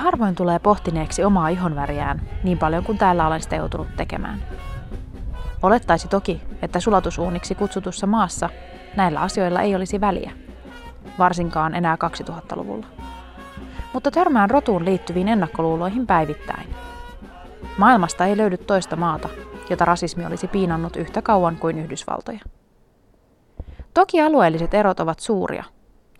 harvoin tulee pohtineeksi omaa ihonväriään niin paljon kuin täällä olen sitä joutunut tekemään. Olettaisi toki, että sulatusuuniksi kutsutussa maassa näillä asioilla ei olisi väliä, varsinkaan enää 2000-luvulla. Mutta törmään rotuun liittyviin ennakkoluuloihin päivittäin. Maailmasta ei löydy toista maata, jota rasismi olisi piinannut yhtä kauan kuin Yhdysvaltoja. Toki alueelliset erot ovat suuria,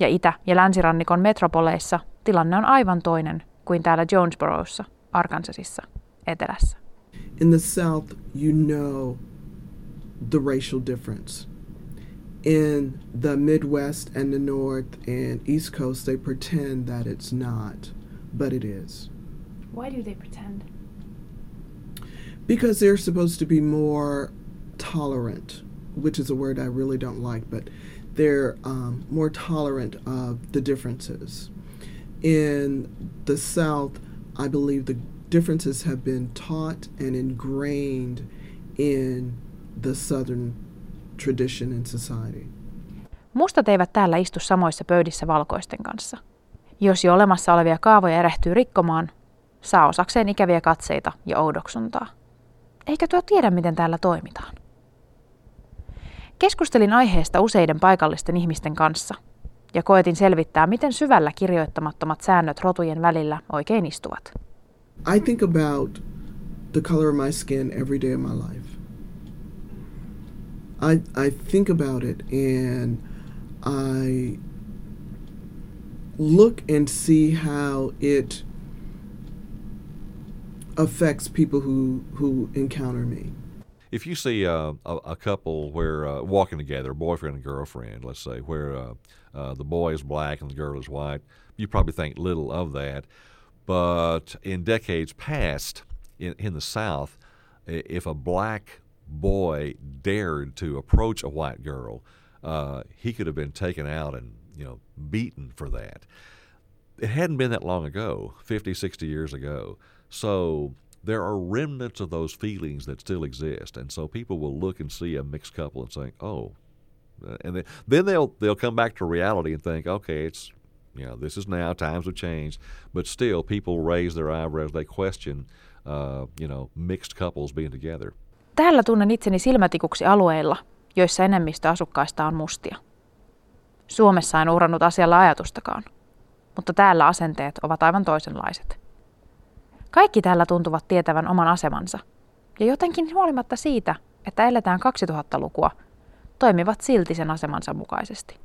ja itä- ja länsirannikon metropoleissa tilanne on aivan toinen kuin täällä Jonesborossa, Arkansasissa, etelässä. In the South, you know the racial difference. In the Midwest and the North and East Coast, they pretend that it's not, but it is. Why do they pretend? Because they're supposed to be more tolerant, which is a word I really don't like, but they're um, more tolerant of the differences. In the South, I believe the differences have been taught and ingrained in the Southern tradition and society. Mustat eivät täällä istu samoissa pöydissä valkoisten kanssa. Jos jo olemassa olevia kaavoja erehtyy rikkomaan, saa osakseen ikäviä katseita ja oudoksuntaa. Eikö tuo tiedä, miten täällä toimitaan? Keskustelin aiheesta useiden paikallisten ihmisten kanssa ja koetin selvittää, miten syvällä kirjoittamattomat säännöt rotujen välillä oikein istuvat. I think about the color of my skin every day of my life. I, I think about it and I look and see how it affects people who, who encounter me. If you see uh, a, a couple where uh, walking together, boyfriend and girlfriend, let's say, where uh, uh, the boy is black and the girl is white, you probably think little of that. But in decades past, in, in the South, if a black boy dared to approach a white girl, uh, he could have been taken out and you know beaten for that. It hadn't been that long ago, 50, 60 years ago. So there are remnants of those feelings that still exist, and so people will look and see a mixed couple and think, "Oh," uh, and then, then they'll they'll come back to reality and think, "Okay, it's you know this is now times have changed," but still people raise their eyebrows, they question, uh, you know, mixed couples being together. Täällä tunnen itseni silmätikuksi alueilla, joissa enemmistö asukkaista on mustia. Suomessa en uhrannut asialla ajatustakaan, mutta täällä asenteet ovat aivan toisenlaiset. Kaikki täällä tuntuvat tietävän oman asemansa, ja jotenkin huolimatta siitä, että eletään 2000-lukua, toimivat silti sen asemansa mukaisesti.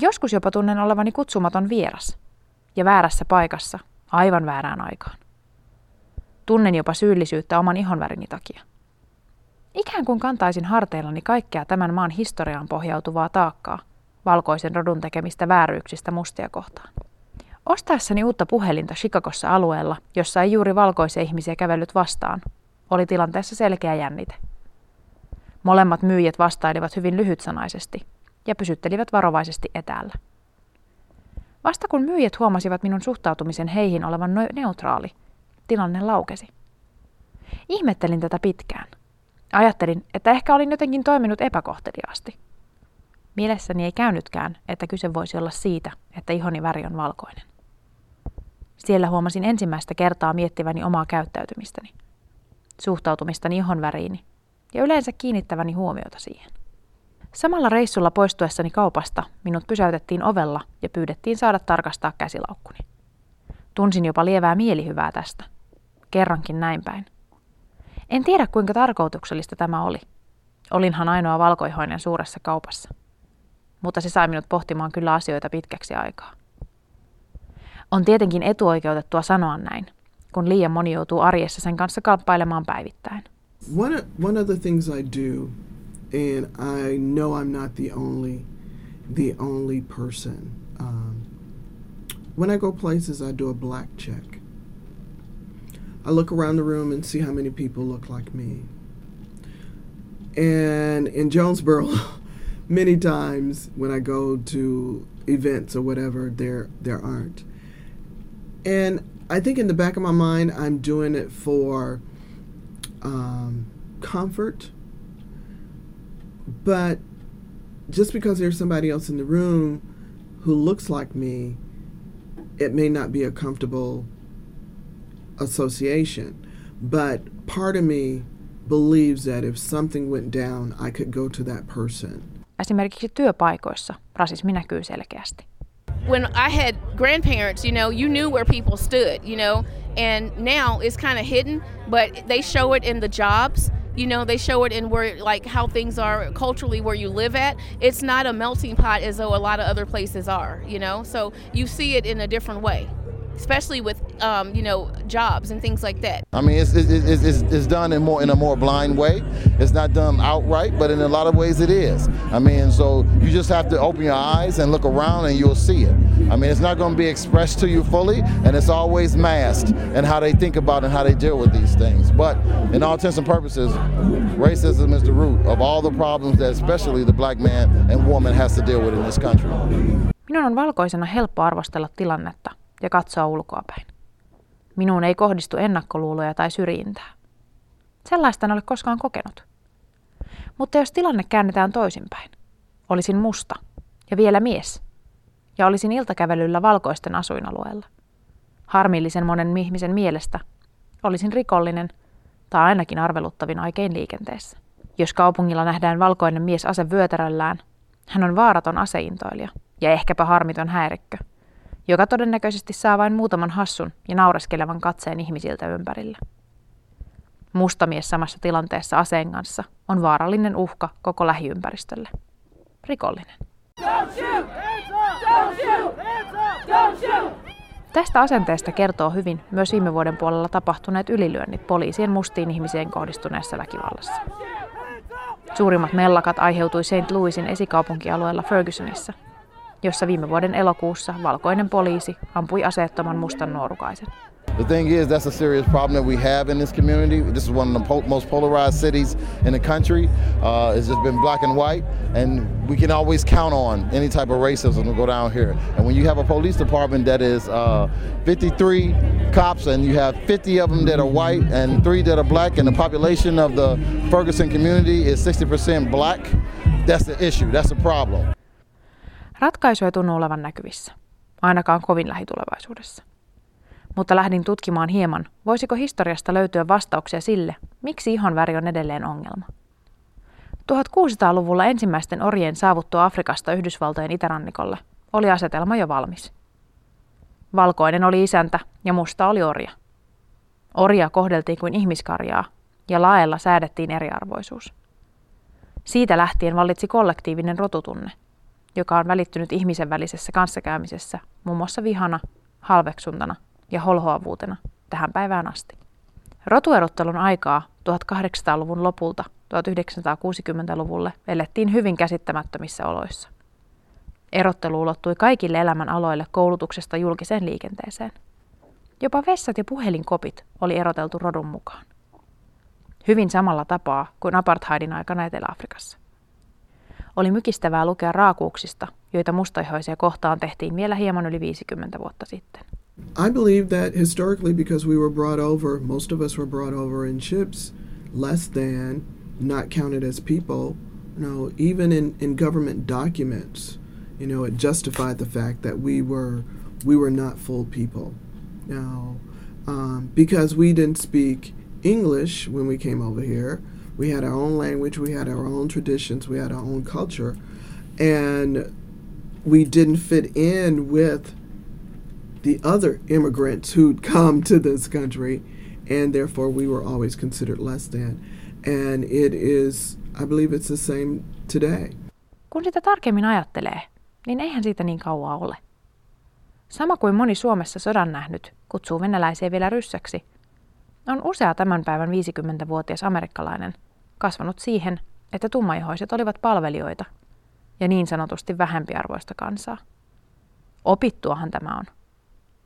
Joskus jopa tunnen olevani kutsumaton vieras, ja väärässä paikassa, aivan väärään aikaan. Tunnen jopa syyllisyyttä oman ihonvärini takia. Ikään kuin kantaisin harteillani kaikkea tämän maan historiaan pohjautuvaa taakkaa, valkoisen rodun tekemistä vääryyksistä mustia kohtaan. Ostaessani uutta puhelinta Chicagossa alueella, jossa ei juuri valkoisia ihmisiä kävellyt vastaan, oli tilanteessa selkeä jännite. Molemmat myyjät vastailivat hyvin lyhytsanaisesti ja pysyttelivät varovaisesti etäällä. Vasta kun myyjät huomasivat minun suhtautumisen heihin olevan neutraali, tilanne laukesi. Ihmettelin tätä pitkään. Ajattelin, että ehkä olin jotenkin toiminut epäkohteliaasti. Mielessäni ei käynytkään, että kyse voisi olla siitä, että ihoni väri on valkoinen. Siellä huomasin ensimmäistä kertaa miettiväni omaa käyttäytymistäni, suhtautumistani ihon väriini ja yleensä kiinnittäväni huomiota siihen. Samalla reissulla poistuessani kaupasta minut pysäytettiin ovella ja pyydettiin saada tarkastaa käsilaukkuni. Tunsin jopa lievää mielihyvää tästä. Kerrankin näin päin. En tiedä kuinka tarkoituksellista tämä oli. Olinhan ainoa valkoihoinen suuressa kaupassa. Mutta se sai minut pohtimaan kyllä asioita pitkäksi aikaa. On tietenkin etuoikeutettua sanoa näin, kun liian moni joutuu arjessa sen kanssa kamppailemaan päivittäin. One, one of the things I do, and I know I'm not the only, the only person. Um, when I go places, I do a black check. I look around the room and see how many people look like me. And in Jonesboro, many times when I go to events or whatever, there there aren't. And I think in the back of my mind, I'm doing it for um, comfort. But just because there's somebody else in the room who looks like me it may not be a comfortable association, but part of me believes that if something went down, I could go to that person. Esimerkiksi työpaikoissa rasismi näkyy selkeästi. When I had grandparents, you know, you knew where people stood, you know, and now it's kind of hidden, but they show it in the jobs. You know, they show it in where, like, how things are culturally where you live at. It's not a melting pot as though a lot of other places are, you know, so you see it in a different way especially with um, you know jobs and things like that. I mean, it's, it's, it's, it's, done in more in a more blind way. It's not done outright, but in a lot of ways it is. I mean, so you just have to open your eyes and look around, and you'll see it. I mean, it's not going to be expressed to you fully, and it's always masked and how they think about and how they deal with these things. But in all intents and purposes, racism is the root of all the problems that especially the black man and woman has to deal with in this country. Minun on valkoisena helppo arvostella tilannetta, ja katsoa ulkoapäin. Minuun ei kohdistu ennakkoluuloja tai syrjintää. Sellaista en ole koskaan kokenut. Mutta jos tilanne käännetään toisinpäin, olisin musta ja vielä mies, ja olisin iltakävelyllä valkoisten asuinalueella. Harmillisen monen ihmisen mielestä olisin rikollinen tai ainakin arveluttavin aikein liikenteessä. Jos kaupungilla nähdään valkoinen mies ase vyötäröllään, hän on vaaraton aseintoilija ja ehkäpä harmiton häirikkö – joka todennäköisesti saa vain muutaman hassun ja naureskelevan katseen ihmisiltä ympärillä. Mustamies samassa tilanteessa aseen kanssa on vaarallinen uhka koko lähiympäristölle. Rikollinen. Tästä asenteesta kertoo hyvin myös viime vuoden puolella tapahtuneet ylilyönnit poliisien mustiin ihmiseen kohdistuneessa väkivallassa. Suurimmat mellakat aiheutui St. Louisin esikaupunkialueella Fergusonissa – jossa viime vuoden elokuussa valkoinen poliisi ampui aseettoman mustan nuorukaisen. The thing is, that's a serious problem that we have in this community. This is one of the po- most polarized cities in the country. Uh, it's just been black and white, and we can always count on any type of racism to go down here. And when you have a police department that is uh, 53 cops, and you have 50 of them that are white and three that are black, and the population of the Ferguson community is 60% black, that's the issue. That's the problem. Ratkaisu ei tunnu olevan näkyvissä, ainakaan kovin lähitulevaisuudessa. Mutta lähdin tutkimaan hieman, voisiko historiasta löytyä vastauksia sille, miksi ihon väri on edelleen ongelma. 1600-luvulla ensimmäisten orjien saavuttua Afrikasta Yhdysvaltojen itärannikolle oli asetelma jo valmis. Valkoinen oli isäntä ja musta oli orja. Orja kohdeltiin kuin ihmiskarjaa ja laella säädettiin eriarvoisuus. Siitä lähtien vallitsi kollektiivinen rotutunne – joka on välittynyt ihmisen välisessä kanssakäymisessä muun muassa vihana, halveksuntana ja holhoavuutena tähän päivään asti. Rotuerottelun aikaa 1800-luvun lopulta 1960-luvulle elettiin hyvin käsittämättömissä oloissa. Erottelu ulottui kaikille elämän aloille koulutuksesta julkiseen liikenteeseen. Jopa vessat ja puhelinkopit oli eroteltu rodun mukaan. Hyvin samalla tapaa kuin apartheidin aikana Etelä-Afrikassa. Oli mykistävää lukea raakuuksista, joita mustaihoisia kohtaan tehtiin vielä hieman yli 50 vuotta sitten. I believe that historically, because we were brought over, most of us were brought over in ships, less than, not counted as people. You know, even in, in government documents, you know, it justified the fact that we were we were not full people. Now, um, because we didn't speak English when we came over here, we had our own language, we had our own traditions, we had our own culture, and we didn't fit in with the other immigrants who'd come to this country, and therefore we were always considered less than. And it is, I believe it's the same today. Kun sitä tarkemmin ajattelee, niin eihän siitä niin kauaa ole. Sama kuin moni Suomessa sodan nähnyt kutsuu venäläisiä vielä ryssäksi, on usea tämän päivän 50-vuotias amerikkalainen – kasvanut siihen, että tummaihoiset olivat palvelijoita ja niin sanotusti vähempiarvoista kansaa. Opittuahan tämä on.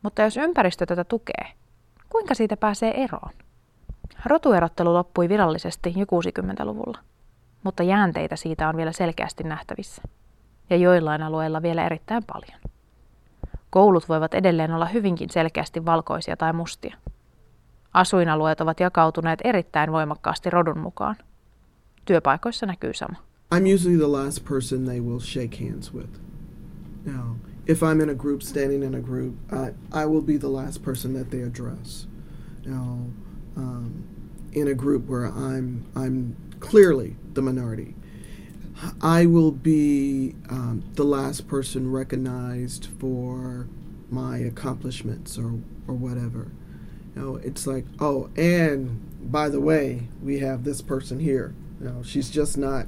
Mutta jos ympäristö tätä tukee, kuinka siitä pääsee eroon? Rotuerottelu loppui virallisesti jo 60-luvulla, mutta jäänteitä siitä on vielä selkeästi nähtävissä, ja joillain alueilla vielä erittäin paljon. Koulut voivat edelleen olla hyvinkin selkeästi valkoisia tai mustia. Asuinalueet ovat jakautuneet erittäin voimakkaasti rodun mukaan – työpaikoissa näkyy sama. I'm usually the last person they will shake hands with. Now, if I'm in a group, standing in a group, I, I will be the last person that they address. Now, um, in a group where I'm I'm clearly the minority, I will be um, the last person recognized for my accomplishments or or whatever. You know, it's like, oh, and by the way, we have this person here. You know, she's just not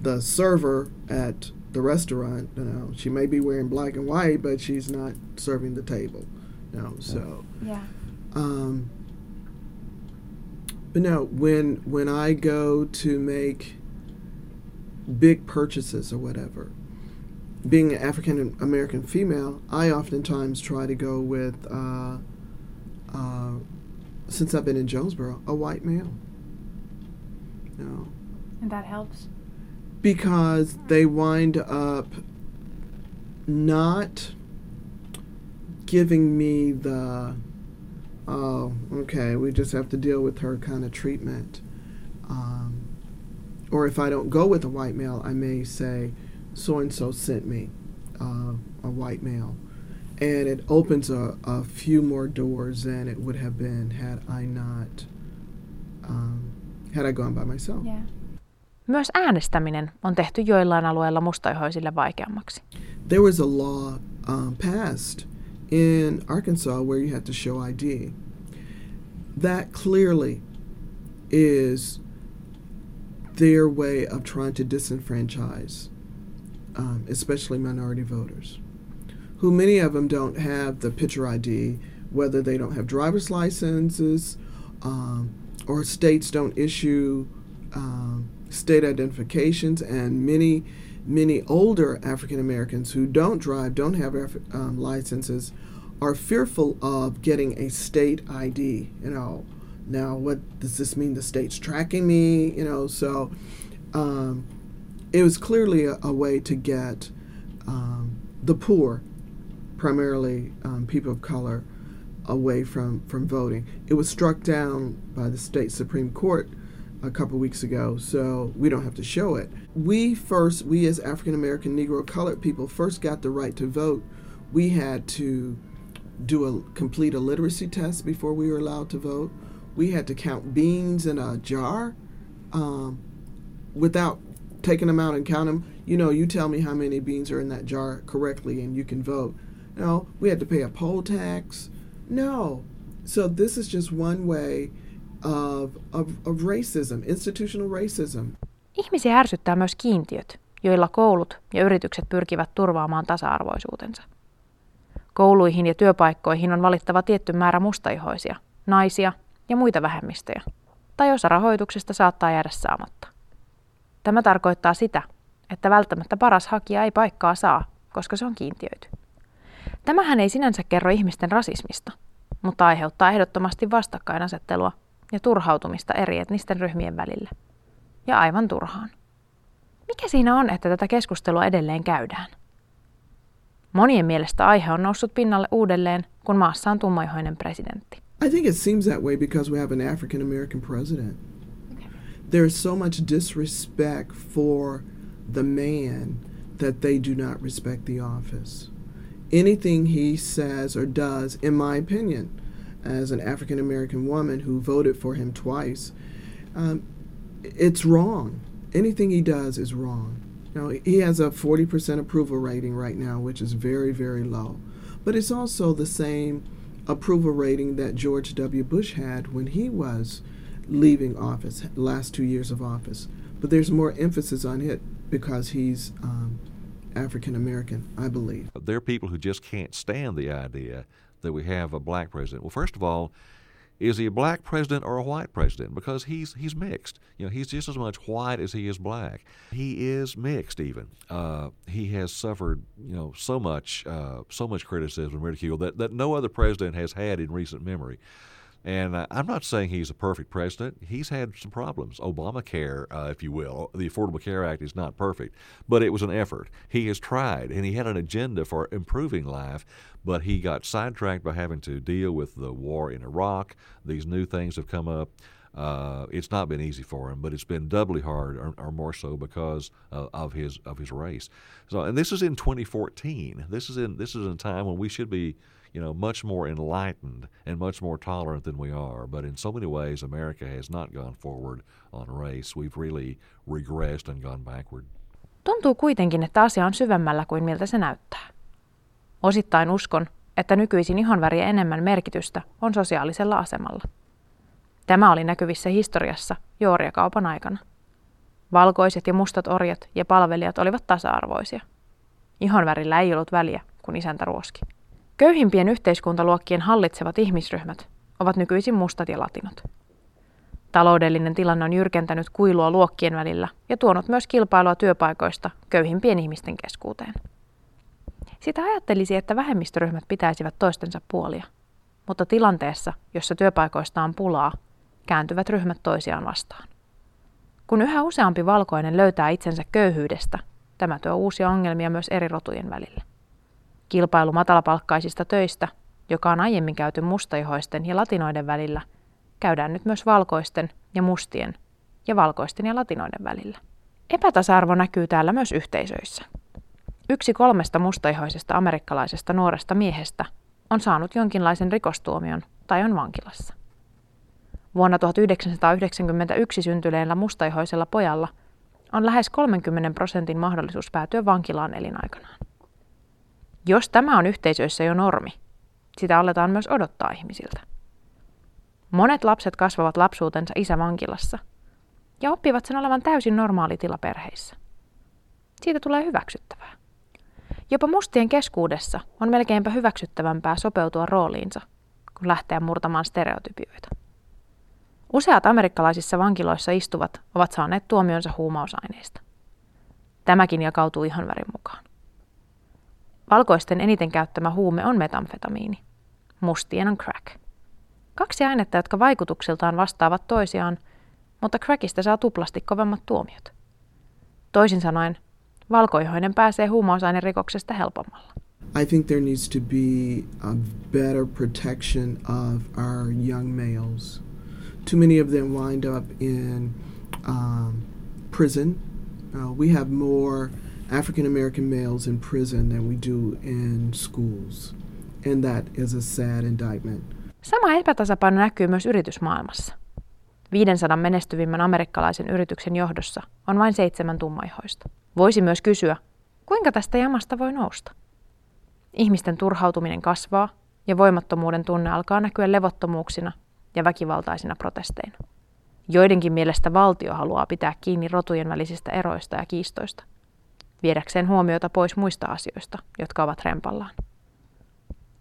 the server at the restaurant. You know, she may be wearing black and white, but she's not serving the table. You know, so Yeah. um, but no, when when I go to make big purchases or whatever, being an African American female, I oftentimes try to go with, uh, uh, since I've been in Jonesboro, a white male. Know, And that helps. because they wind up not giving me the oh okay we just have to deal with her kind of treatment um, or if i don't go with a white male i may say so and so sent me uh, a white male and it opens a, a few more doors than it would have been had i not um, had i gone by myself Yeah. Myös äänestäminen on tehty joillain alueilla mustaihoisille vaikeammaksi. there was a law um, passed in Arkansas where you had to show ID. That clearly is their way of trying to disenfranchise, um, especially minority voters, who many of them don't have the picture ID, whether they don't have driver's licenses um, or states don't issue um, state identifications, and many many older African Americans who don't drive, don't have um, licenses, are fearful of getting a state ID. You know, now what does this mean? The state's tracking me. You know, so um, it was clearly a, a way to get um, the poor, primarily um, people of color, away from from voting. It was struck down by the state supreme court a couple weeks ago, so we don't have to show it. We first, we as African American, Negro, colored people, first got the right to vote. We had to do a complete a literacy test before we were allowed to vote. We had to count beans in a jar um, without taking them out and count them. You know, you tell me how many beans are in that jar correctly, and you can vote. No, we had to pay a poll tax. No, so this is just one way of, of, of racism, institutional racism. Ihmisiä ärsyttää myös kiintiöt, joilla koulut ja yritykset pyrkivät turvaamaan tasa-arvoisuutensa. Kouluihin ja työpaikkoihin on valittava tietty määrä mustaihoisia, naisia ja muita vähemmistöjä, tai osa rahoituksesta saattaa jäädä saamatta. Tämä tarkoittaa sitä, että välttämättä paras hakija ei paikkaa saa, koska se on kiintiöity. Tämähän ei sinänsä kerro ihmisten rasismista, mutta aiheuttaa ehdottomasti vastakkainasettelua ja turhautumista eri etnisten ryhmien välillä. Ja aivan turhaan. Mikä siinä on, että tätä keskustelua edelleen käydään? Monien mielestä aihe on noussut pinnalle uudelleen, kun maassa on tummaihoinen presidentti. I think it seems that way because we have an African American president. There's so much disrespect for the man that they do not respect the office. Anything he says or does, in my opinion, as an African American woman who voted for him twice, um, it's wrong. Anything he does is wrong. Know, he has a 40% approval rating right now, which is very, very low. But it's also the same approval rating that George W. Bush had when he was leaving office, last two years of office. But there's more emphasis on it because he's um, African American, I believe. There are people who just can't stand the idea that we have a black president. Well, first of all, is he a black president or a white president? Because he's he's mixed. You know, he's just as much white as he is black. He is mixed. Even uh, he has suffered you know so much uh, so much criticism and ridicule that that no other president has had in recent memory. And uh, I'm not saying he's a perfect president. He's had some problems. Obamacare, uh, if you will, the Affordable Care Act is not perfect, but it was an effort. He has tried, and he had an agenda for improving life, but he got sidetracked by having to deal with the war in Iraq. These new things have come up. uh, it's not been easy for him, but it's been doubly hard, or, or more so, because uh, of his of his race. So, and this is in 2014. This is in this is in a time when we should be, you know, much more enlightened and much more tolerant than we are. But in so many ways, America has not gone forward on race. We've really regressed and gone backward. Tuntuu kuitenkin, että asia on syvemmällä kuin miltä se näyttää. Osittain uskon, että nykyisin ihonväriä enemmän merkitystä on sosiaalisella asemalla. Tämä oli näkyvissä historiassa juoriakaupan aikana. Valkoiset ja mustat orjat ja palvelijat olivat tasa-arvoisia. Ihonvärillä ei ollut väliä, kun isäntä ruoski. Köyhimpien yhteiskuntaluokkien hallitsevat ihmisryhmät ovat nykyisin mustat ja latinot. Taloudellinen tilanne on jyrkentänyt kuilua luokkien välillä ja tuonut myös kilpailua työpaikoista köyhimpien ihmisten keskuuteen. Sitä ajattelisi, että vähemmistöryhmät pitäisivät toistensa puolia, mutta tilanteessa, jossa työpaikoista on pulaa, kääntyvät ryhmät toisiaan vastaan. Kun yhä useampi valkoinen löytää itsensä köyhyydestä, tämä tuo uusia ongelmia myös eri rotujen välillä. Kilpailu matalapalkkaisista töistä, joka on aiemmin käyty mustaihoisten ja latinoiden välillä, käydään nyt myös valkoisten ja mustien ja valkoisten ja latinoiden välillä. Epätasa-arvo näkyy täällä myös yhteisöissä. Yksi kolmesta mustaihoisesta amerikkalaisesta nuoresta miehestä on saanut jonkinlaisen rikostuomion tai on vankilassa. Vuonna 1991 syntyneellä mustaihoisella pojalla on lähes 30 prosentin mahdollisuus päätyä vankilaan elinaikanaan. Jos tämä on yhteisöissä jo normi, sitä aletaan myös odottaa ihmisiltä. Monet lapset kasvavat lapsuutensa isävankilassa ja oppivat sen olevan täysin normaali tila perheissä. Siitä tulee hyväksyttävää. Jopa mustien keskuudessa on melkeinpä hyväksyttävämpää sopeutua rooliinsa, kun lähteä murtamaan stereotypioita. Useat amerikkalaisissa vankiloissa istuvat ovat saaneet tuomionsa huumausaineista. Tämäkin jakautuu ihan värin mukaan. Valkoisten eniten käyttämä huume on metamfetamiini. Mustien on crack. Kaksi ainetta, jotka vaikutuksiltaan vastaavat toisiaan, mutta crackista saa tuplasti kovemmat tuomiot. Toisin sanoen, valkoihoinen pääsee huumausainerikoksesta helpommalla. I think there needs to be a better protection of our young males. Too many of them wind up in um, prison. Uh, we have more African American males in prison than we do in schools, and that is a sad indictment. Sama epätasapaino näkyy myös yritysmaailmassa. 500 menestyvimmän amerikkalaisen yrityksen johdossa on vain seitsemän tummaihoista. Voisi myös kysyä, kuinka tästä jamasta voi nousta? Ihmisten turhautuminen kasvaa ja voimattomuuden tunne alkaa näkyä levottomuuksina ja väkivaltaisina protesteina. Joidenkin mielestä valtio haluaa pitää kiinni rotujen välisistä eroista ja kiistoista, viedäkseen huomiota pois muista asioista, jotka ovat rempallaan.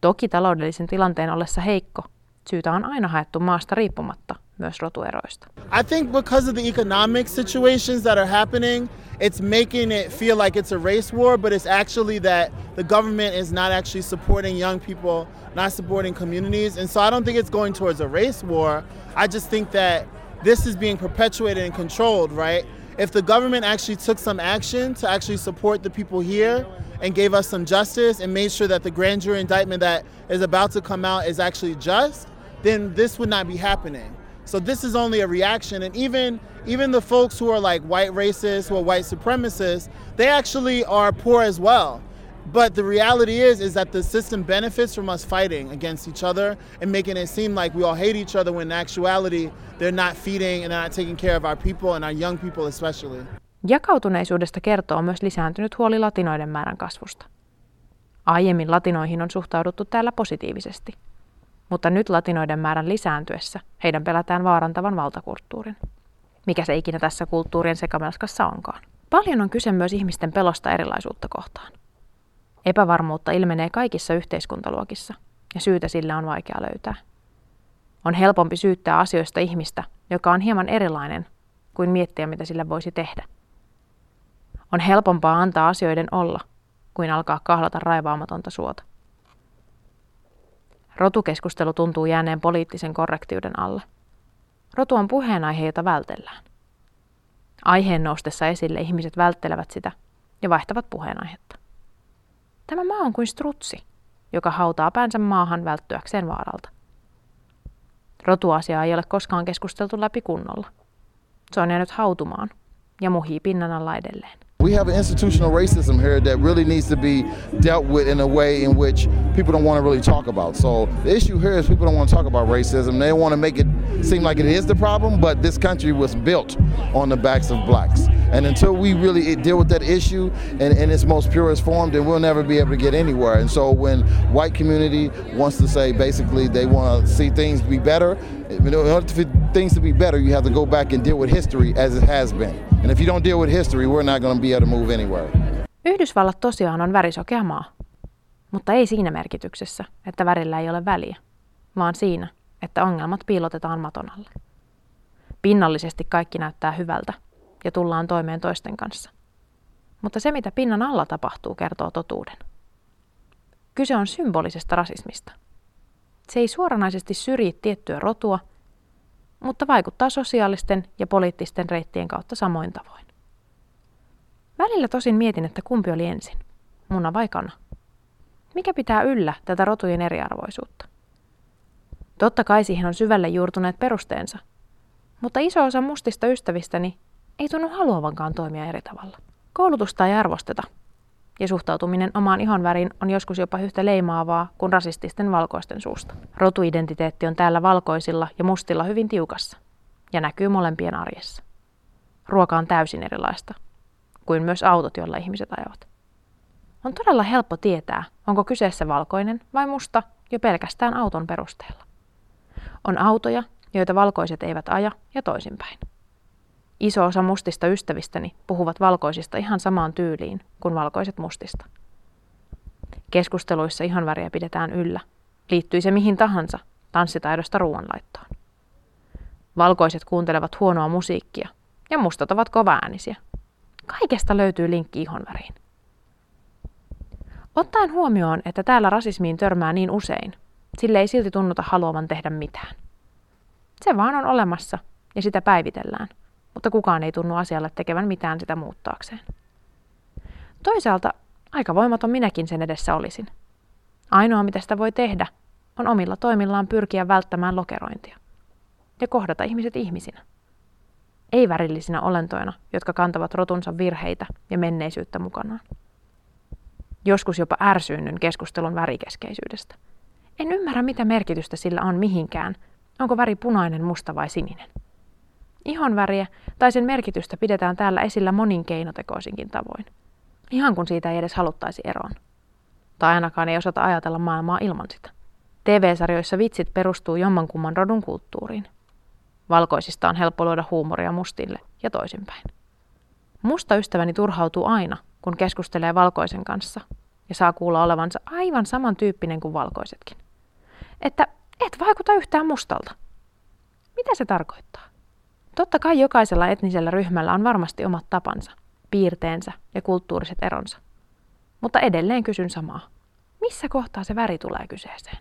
Toki taloudellisen tilanteen ollessa heikko, syytä on aina haettu maasta riippumatta myös rotueroista. I think because of the economic situations that are happening, it's making it feel like it's a race war, but it's actually that the government is not actually supporting young people, not supporting communities. And so I don't think it's going towards a race war. I just think that this is being perpetuated and controlled, right? If the government actually took some action to actually support the people here and gave us some justice and made sure that the grand jury indictment that is about to come out is actually just, then this would not be happening. So this is only a reaction, and even even the folks who are like white racists, who are white supremacists, they actually are poor as well. But the reality is is that the system benefits from us fighting against each other and making it seem like we all hate each other when in actuality they're not feeding and they're not taking care of our people and our young people especially. Jakautuneisuudesta kertoo myös lisääntynyt huoli latinoiden määrän kasvusta. Aiemmin latinoihin on suhtauduttu täällä positiivisesti, mutta nyt latinoiden määrän lisääntyessä heidän pelätään vaarantavan valtakulttuurin. Mikä se ikinä tässä kulttuurien sekamelskassa onkaan. Paljon on kyse myös ihmisten pelosta erilaisuutta kohtaan. Epävarmuutta ilmenee kaikissa yhteiskuntaluokissa, ja syytä sillä on vaikea löytää. On helpompi syyttää asioista ihmistä, joka on hieman erilainen, kuin miettiä, mitä sillä voisi tehdä. On helpompaa antaa asioiden olla, kuin alkaa kahlata raivaamatonta suota. Rotukeskustelu tuntuu jääneen poliittisen korrektiuden alle. Rotu on puheenaihe, jota vältellään. Aiheen noustessa esille ihmiset välttelevät sitä ja vaihtavat puheenaihetta. Tämä maa on kuin strutsi, joka hautaa päänsä maahan välttyäkseen vaaralta. Rotuasiaa ei ole koskaan keskusteltu läpi kunnolla. Se on jäänyt hautumaan ja muhii pinnan alla edelleen. We have an institutional racism here that really needs to be dealt with in a way in which people don't want to really talk about. So the issue here is people don't want to talk about racism. They want to make it seem like it is the problem, but this country was built on the backs of blacks. And until we really deal with that issue in, in its most purest form, then we'll never be able to get anywhere. And so when white community wants to say basically they want to see things be better, in order for things to be better, you have to go back and deal with history as it has been. And if you don't deal with history, we're not going to be able to move anywhere. Yhdysvallat tosiaan on värisokea maa, mutta ei siinä merkityksessä, että värillä ei ole väliä, vaan siinä, että ongelmat piilotetaan maton alle. Pinnallisesti kaikki näyttää hyvältä ja tullaan toimeen toisten kanssa. Mutta se, mitä pinnan alla tapahtuu, kertoo totuuden. Kyse on symbolisesta rasismista. Se ei suoranaisesti syrji tiettyä rotua, mutta vaikuttaa sosiaalisten ja poliittisten reittien kautta samoin tavoin. Välillä tosin mietin, että kumpi oli ensin, muna vai kana. Mikä pitää yllä tätä rotujen eriarvoisuutta? Totta kai siihen on syvälle juurtuneet perusteensa, mutta iso osa mustista ystävistäni ei tunnu haluavankaan toimia eri tavalla. Koulutusta ei arvosteta, ja suhtautuminen omaan ihonväriin on joskus jopa yhtä leimaavaa kuin rasististen valkoisten suusta. Rotuidentiteetti on täällä valkoisilla ja mustilla hyvin tiukassa, ja näkyy molempien arjessa. Ruoka on täysin erilaista, kuin myös autot, joilla ihmiset ajavat. On todella helppo tietää, onko kyseessä valkoinen vai musta jo pelkästään auton perusteella. On autoja, joita valkoiset eivät aja ja toisinpäin. Iso osa mustista ystävistäni puhuvat valkoisista ihan samaan tyyliin kuin valkoiset mustista. Keskusteluissa ihan väriä pidetään yllä, liittyi se mihin tahansa, tanssitaidosta ruoanlaittoon. Valkoiset kuuntelevat huonoa musiikkia ja mustat ovat kovaäänisiä. Kaikesta löytyy linkki ihonväriin. Ottaen huomioon, että täällä rasismiin törmää niin usein, sille ei silti tunnuta haluavan tehdä mitään. Se vaan on olemassa ja sitä päivitellään, mutta kukaan ei tunnu asialle tekevän mitään sitä muuttaakseen. Toisaalta aika voimaton minäkin sen edessä olisin. Ainoa mitä sitä voi tehdä, on omilla toimillaan pyrkiä välttämään lokerointia ja kohdata ihmiset ihmisinä. Ei värillisinä olentoina, jotka kantavat rotunsa virheitä ja menneisyyttä mukanaan. Joskus jopa ärsyynnyn keskustelun värikeskeisyydestä. En ymmärrä, mitä merkitystä sillä on mihinkään. Onko väri punainen, musta vai sininen? Ihon väriä tai sen merkitystä pidetään täällä esillä monin keinotekoisinkin tavoin. Ihan kun siitä ei edes haluttaisi eroon. Tai ainakaan ei osata ajatella maailmaa ilman sitä. TV-sarjoissa vitsit perustuu jommankumman rodun kulttuuriin. Valkoisista on helppo luoda huumoria mustille ja toisinpäin. Musta ystäväni turhautuu aina, kun keskustelee valkoisen kanssa ja saa kuulla olevansa aivan samantyyppinen kuin valkoisetkin. Että et vaikuta yhtään mustalta. Mitä se tarkoittaa? Totta kai jokaisella etnisellä ryhmällä on varmasti omat tapansa, piirteensä ja kulttuuriset eronsa. Mutta edelleen kysyn samaa. Missä kohtaa se väri tulee kyseeseen?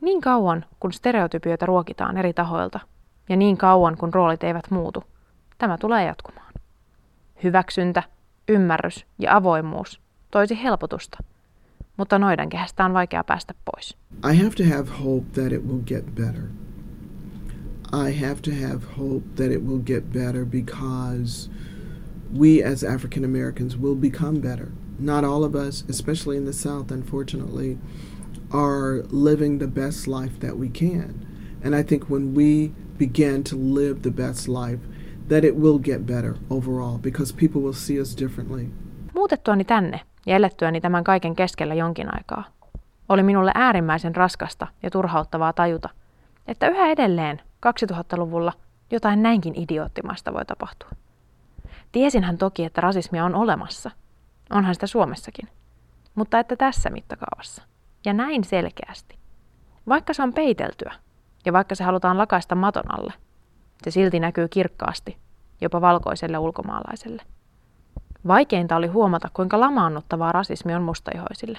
Niin kauan, kun stereotypioita ruokitaan eri tahoilta, ja niin kauan, kun roolit eivät muutu, tämä tulee jatkumaan. Hyväksyntä, ymmärrys ja avoimuus toisi helpotusta, mutta noidankehästä on vaikea päästä pois. I have to have hope that it will get better. I have to have hope that it will get better because we as African Americans will become better. Not all of us, especially in the South, unfortunately, are living the best life that we can. And I think when we begin to live the best life, that it will get better overall because people will see us differently. Muutettuani tänne ja elettyäni tämän kaiken keskellä jonkin aikaa, oli minulle äärimmäisen raskasta ja turhauttavaa tajuta, että yhä edelleen 2000-luvulla jotain näinkin idioottimasta voi tapahtua. Tiesinhän toki, että rasismia on olemassa. Onhan sitä Suomessakin. Mutta että tässä mittakaavassa. Ja näin selkeästi. Vaikka se on peiteltyä, ja vaikka se halutaan lakaista maton alle, se silti näkyy kirkkaasti, jopa valkoiselle ulkomaalaiselle. Vaikeinta oli huomata, kuinka lamaannuttavaa rasismi on mustaihoisille.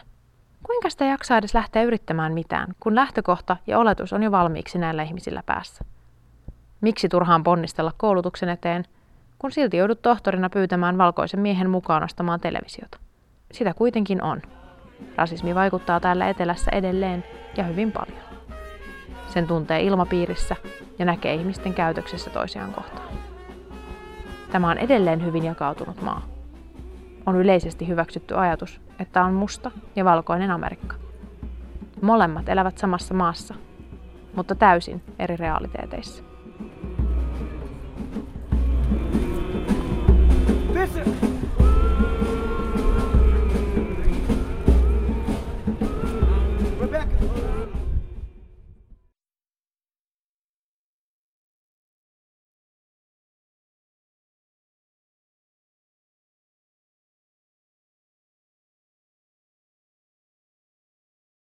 Kuinka sitä jaksaa edes lähteä yrittämään mitään, kun lähtökohta ja oletus on jo valmiiksi näillä ihmisillä päässä? Miksi turhaan ponnistella koulutuksen eteen, kun silti joudut tohtorina pyytämään valkoisen miehen mukaan ostamaan televisiota? Sitä kuitenkin on. Rasismi vaikuttaa täällä etelässä edelleen ja hyvin paljon. Sen tuntee ilmapiirissä ja näkee ihmisten käytöksessä toisiaan kohtaan. Tämä on edelleen hyvin jakautunut maa. On yleisesti hyväksytty ajatus, että on musta ja valkoinen Amerikka. Molemmat elävät samassa maassa, mutta täysin eri realiteeteissa.